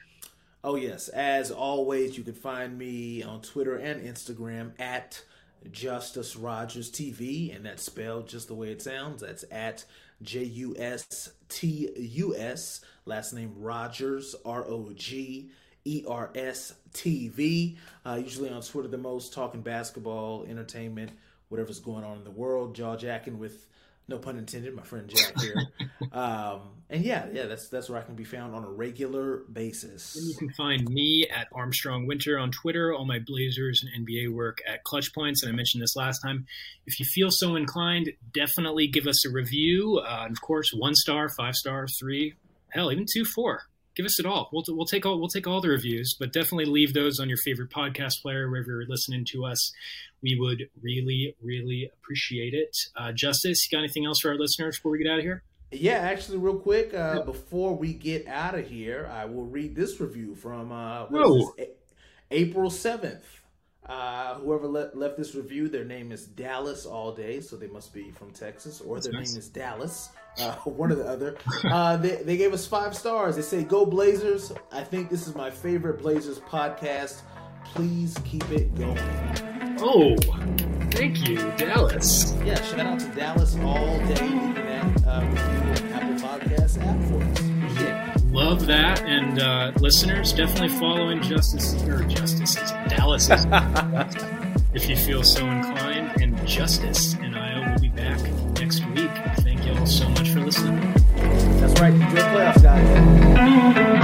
Speaker 2: Oh, yes. As always, you can find me on Twitter and Instagram at Justus Rogers TV, and that's spelled just the way it sounds. That's at J U S T U S, last name Rogers, R O G E R S T V. Uh, usually on Twitter, the most talking basketball, entertainment, whatever's going on in the world, jaw jacking with no pun intended, my friend Jack here. um, and yeah, yeah, that's that's where I can be found on a regular basis.
Speaker 1: And you can find me at Armstrong Winter on Twitter, all my Blazers and NBA work at Clutch Points. And I mentioned this last time. If you feel so inclined, definitely give us a review. Uh, and of course, one star, five star, three, hell, even two, four give us it all. We'll, we'll take all we'll take all the reviews, but definitely leave those on your favorite podcast player wherever you're listening to us. We would really really appreciate it. Uh, Justus, you got anything else for our listeners before we get out of here?
Speaker 2: Yeah, actually, real quick, uh, before we get out of here, I will read this review from uh, April seventh. Uh, whoever le- left this review, their name is Dallas all day, so they must be from Texas, or That's their nice. name is Dallas, uh, one or the other. Uh, they, they gave us five stars. They say, "Go Blazers!" I think this is my favorite Blazers podcast. Please keep it going.
Speaker 1: Oh, thank you, Dallas.
Speaker 2: Yeah, shout out to Dallas all day. Leaving that uh, review Apple Podcast app for us
Speaker 1: love that. And uh, listeners, definitely follow Injustice or Justice Dallas if you feel so inclined. And Justus and
Speaker 2: right. Good playoffs, guys.